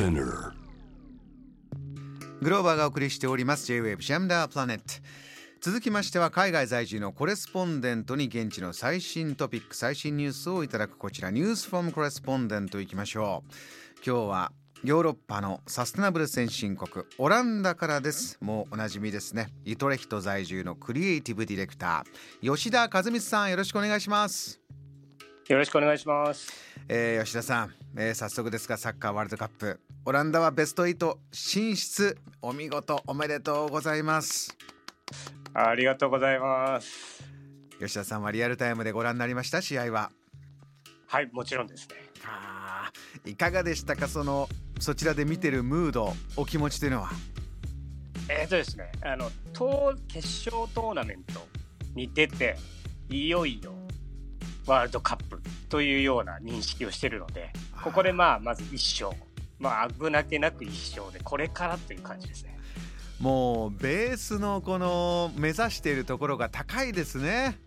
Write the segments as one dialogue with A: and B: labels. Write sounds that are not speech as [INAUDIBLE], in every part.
A: Spinner.
B: グローバーがお送りしております。J-Wave ジャムダープラネット続きましては海外在住のコレスポンデントに現地の最新トピック最新ニュースをいただくこちらニュースフォームコレスポンデントいきましょう。今日はヨーロッパのサステナブル先進国オランダからです。もうおなじみですね。イトレヒト在住のクリエイティブディレクター吉田和光さんよろしくお願いします。
C: よろしくお願いします。
B: えー吉田さん、えー早速ですがサッカーワールドカップオランダはベスト8進出。お見事おめでとうございます。
C: ありがとうございます。
B: 吉田さんはリアルタイムでご覧になりました？試合は。
C: はい、もちろんですね。
B: あーいかがでしたか？そのそちらで見てるムードお気持ちというのは？
C: えっ、とですね、あの当決勝トーナメントに出ていよいよワールドカップというような認識をしているので、ここでまあまず一勝、まあ危なげなく一勝でこれからという感じですね。
B: もうベースのこの目指しているところが高いですね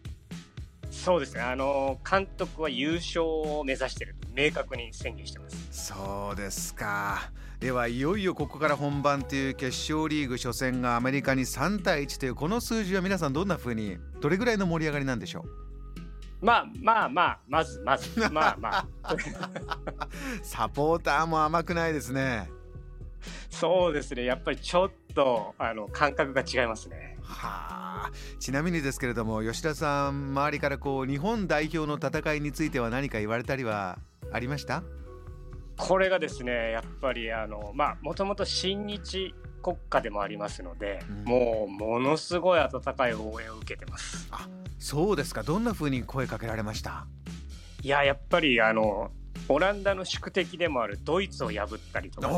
C: そうですね。あの監督は優勝を目指していると明確に宣言してます。
B: そうですかではいよいよここから本番という決勝リーグ初戦がアメリカに3対1というこの数字は皆さんどんな風にどれぐらいの盛り上がりなんでしょう？
C: まあまあまあまずまず。[LAUGHS] まあまあ。
B: サポーターも甘くないですね。
C: そうですね。やっぱりちょっとあの感覚が違いますね。
B: はあ。ちなみにですけれども吉田さん周りからこう日本代表の戦いについては何か言われたりはありました？
C: これがですね、やっぱりあのまあもともと親日国家でもありますので、
B: うん
C: もうものすごい温かい応援を受けてます。
B: そうですかどんな風に声かけられました？
C: いややっぱりあのオランダの宿敵でもあるドイツを破ったりとか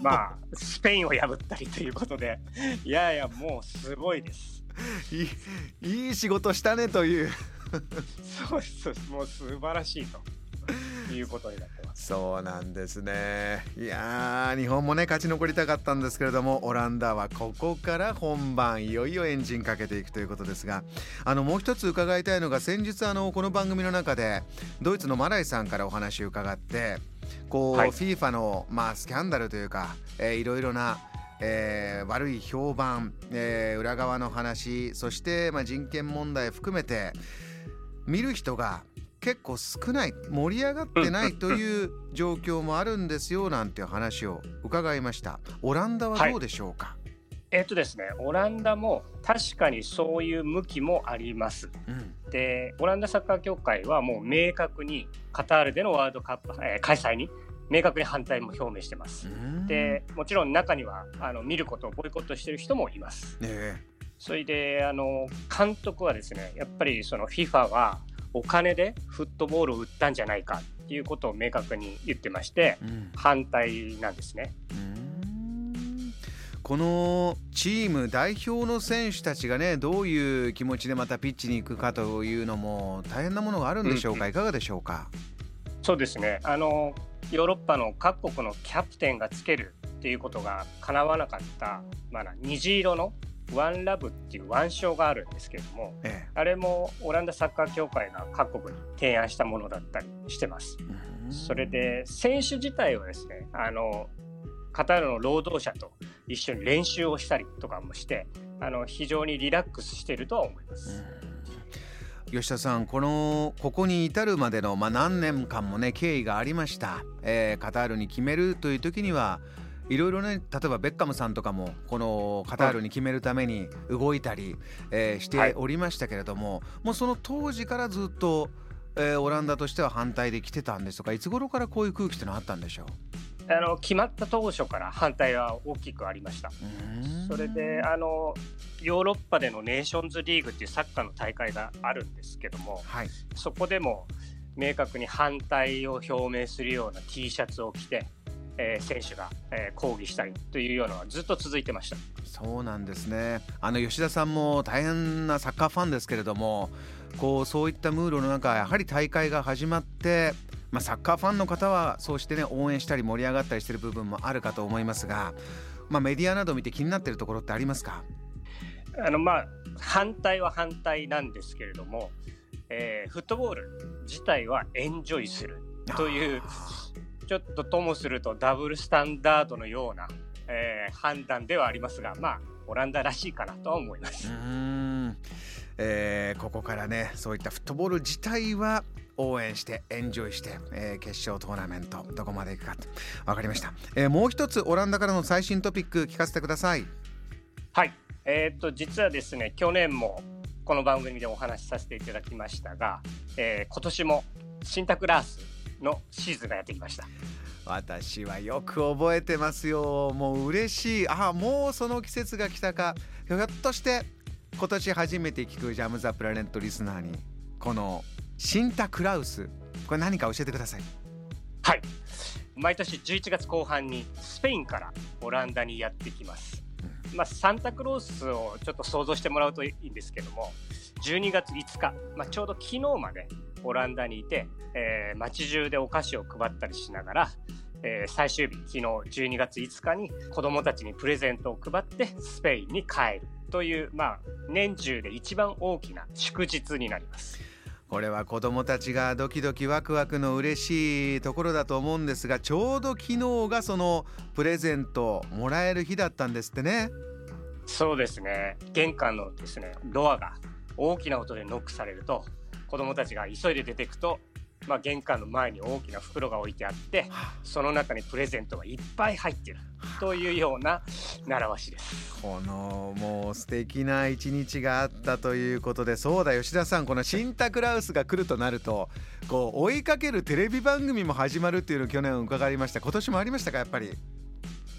C: まあスペインを破ったりということで、いやいやもうすごいです。
B: いいいい仕事したねという
C: そうですもう素晴らしいということになって。
B: そうなんですね。いやー日本もね勝ち残りたかったんですけれどもオランダはここから本番いよいよエンジンかけていくということですがあのもう一つ伺いたいのが先日あのこの番組の中でドイツのマライさんからお話を伺ってこう、
C: はい。
B: FIFA の、まあ、スキャンダルというか、えーいろいろなえー悪い評判、えー裏側の話そして、まあ、人権問題含めて見る人が結構少ない盛り上がってないという状況もあるんですよなんていう話を伺いましたオランダはどうでしょうか、
C: えっとですね、オランダも確かにそういう向きもあります。
B: うん
C: で、オランダサッカー協会はもう明確にカタールでのワールドカップ、えー開催に明確に反対も表明してます。
B: うん
C: で、もちろん中にはあの見ることをボイコットしてる人もいます。
B: ねえ
C: それで、あの監督はですね、やっぱりその FIFA はお金でフットボールを売ったんじゃないかっていうことを明確に言ってまして、
B: うん。
C: 反対なんですね。
B: うん。このチーム代表の選手たちがねどういう気持ちでまたピッチに行くかというのも大変なものがあるんでしょうか、
C: うん
B: いかがでしょうか？
C: そうですね。あのヨーロッパの各国のキャプテンがつけるっていうことが叶わなかった、まあな、虹色のワンラブっていう腕章があるんですけれども
B: え
C: あれもオランダサッカー協会が各国に提案したものだったりしてます。それで選手自体はですねあのカタールの労働者と一緒に練習をしたりとかもしてあの非常にリラックスしているとは思います。
B: 吉田さんこのここに至るまでの、まあ、何年間もね経緯がありました、えーカタールに決めるという時にはいろいろね例えばベッカムさんとかもこのカタールに決めるために動いたり、えーしておりましたけれども、もうその当時からずっと、えーオランダとしては反対で来てたんですとかいつ頃からこういう空気ってのはあったんでしょう？
C: あの決まった当初から反対は大きくありました。それであのヨーロッパでのネーションズリーグっていうサッカーの大会があるんですけども
B: はい。
C: そこでも明確に反対を表明するような T シャツを着て、えー選手が、えー抗議したりというようなのはずっと続いてました。
B: そうなんですね。あの吉田さんも大変なサッカーファンですけれどもこうそういったムードの中やはり大会が始まって、まあ、サッカーファンの方はそうしてね応援したり盛り上がったりしてる部分もあるかと思いますが、まあ、メディアなど見て気になってるところってありますか？
C: あのまあ反対は反対なんですけれども、えーフットボール自体はエンジョイするというちちょっとともするとダブルスタンダードのような、えー、判断ではありますが、まあ、オランダらしいかなとは思います。うん。
B: えー、ここからねそういったフットボール自体は応援してエンジョイして、えー、決勝トーナメントどこまでいくか分かりました、えー、もう一つオランダからの最新トピック聞かせてください。
C: はい。えー、っと実はですね去年もこの番組でお話しさせていただきましたが、えー、今年もシンタクラースのシーズンがやってきました。
B: 私はよく覚えてますよ。もう嬉しい。あもうその季節が来たか。ひょっとして今年初めて聞くジャム・ザ・プラネットリスナーにこのシンタクラウス。これ何か教えてください。
C: はい。毎年11月後半にスペインからオランダにやってきます。まあ、サンタクロースをちょっと想像してもらうといいんですけども12月5日、まあ、ちょうど昨日までオランダにいて、えー、街中でお菓子を配ったりしながら、えー、最終日昨日12月5日に子どもたちにプレゼントを配ってスペインに帰る。という、まあ、年中で一番大きな祝日になります。
B: これは子どもたちがドキドキワクワクの嬉しいところだと思うんですがちょうど昨日がそのプレゼントもらえる日だったんですってね。
C: そうですね。玄関のですねドアが大きな音でノックされると子どもたちが急いで出てくとまあ、玄関の前に大きな袋が置いてあってその中にプレゼントがいっぱい入ってる。というような習わしです。
B: このもう素敵な一日があったということでそうだ吉田さんこのシンタクラウスが来るとなるとこう追いかけるテレビ番組も始まるっていうのを去年伺いました。今年もありましたかやっぱり？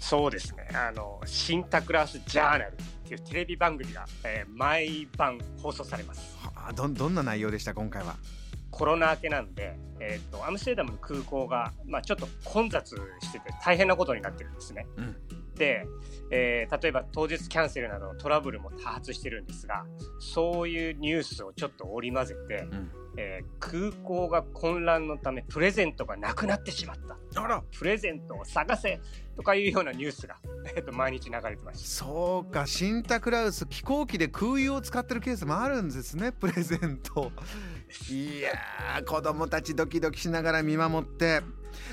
C: そうですね。あのシンタクラウスジャーナルっていうテレビ番組が、えー、毎晩放送されます。
B: はあどどんな内容でした今回は？
C: コロナ明けなんで、えーと、アムステルダムの空港が、まあ、ちょっと混雑してて大変なことになってるんですね。うん、で、えー、例えば当日キャンセルなどのトラブルも多発してるんですがそういうニュースをちょっと織り交ぜて、うん、えー、空港が混乱のためプレゼントがなくなってしまった。プレゼントを探せとかいうようなニュースが、[LAUGHS] えー、と毎日流れてまし
B: たそうか。シンタクラウス飛行機で空輸を使ってるケースもあるんですね [LAUGHS] プレゼント。いやー子供たちドキドキしながら見守って。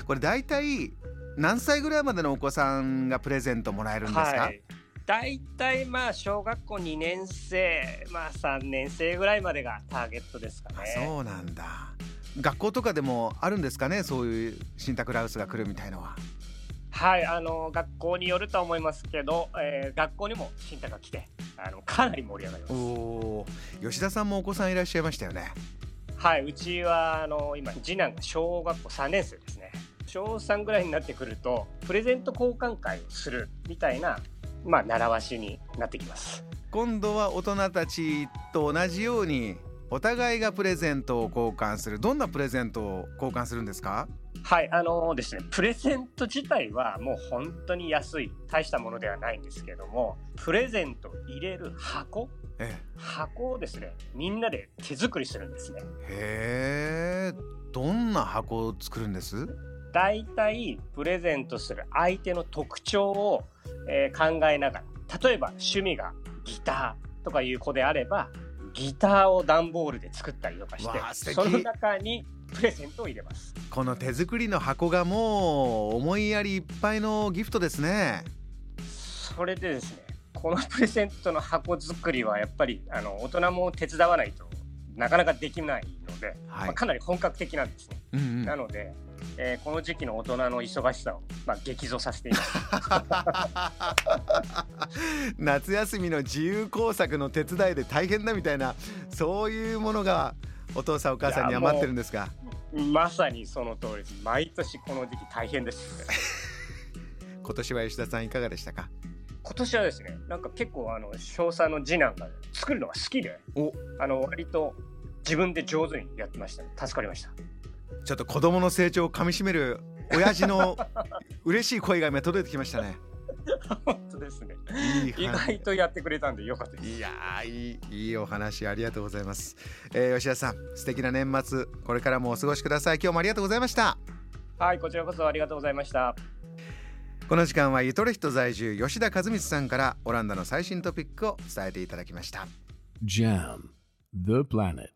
B: これ大体何歳ぐらいまでのお子さんがプレゼントもらえるんですか、はい。
C: 大体まあ小学校2年生、まあ、3年生ぐらいまでがターゲットですかね。
B: そうなんだ。学校とかでもあるんですかね？そういうシンタクラウスが来るみたいのは。
C: はいあの学校によるとは思いますけど、えー、学校にもシンタが来てあのかなり盛り上がります。お
B: 吉田さんもお子さんいらっしゃいましたよね。
C: はいうちはあの今次男が小学校3年生ですね小3ぐらいになってくるとプレゼント交換会をするみたいなまあ、習わしになってきます。
B: 今度は大人たちと同じようにお互いがプレゼントを交換する。どんなプレゼントを交換するんですか？
C: はいあのー、ですねプレゼント自体はもう本当に安い大したものではないんですけどもプレゼント入れる箱、ええ、箱をですねみんなで手作りするんですね。
B: へえどんな箱を作るんです？
C: 大体プレゼントする相手の特徴をえー、考えながら。例えば趣味がギターとかいう子であればギターを段ボールで作ったりとかしてその中にプレゼントを入れます。
B: この手作りの箱がもう思いやりいっぱいのギフトですね。
C: それでですねこのプレゼントの箱作りはやっぱりあの大人も手伝わないとなかなかできないので、はい、まあ、かなり本格的なんですね、うんうん、なのでえー、この時期の大人の忙しさを、まあ、激増させています。[LAUGHS]
B: 夏休みの自由工作の手伝いで大変だみたいなそういうものがお父さんお母さんには待ってるんですか？
C: まさにその通りです。毎年この時期大変です。[LAUGHS]
B: 今年は吉田さんいかがでしたか？
C: 今年はですねなんか結構あの小3の次男が作るのが好きであの割と自分で上手にやってました、ね、助かりました
B: ちょっと子供の成長をかみしめる親父の [LAUGHS] 嬉しい声が今届いてきましたね。
C: 本当ですね。いい意外とやってくれたんでよかったです。
B: いやいいいいお話ありがとうございます、えー、吉田さん素敵な年末これからもお過ごしください。今日もありがとうございました。
C: はいこちらこそありがとうございました。
B: この時間はユトレヒト在住吉田和光さんからオランダの最新トピックを伝えていただきました JAM The Planet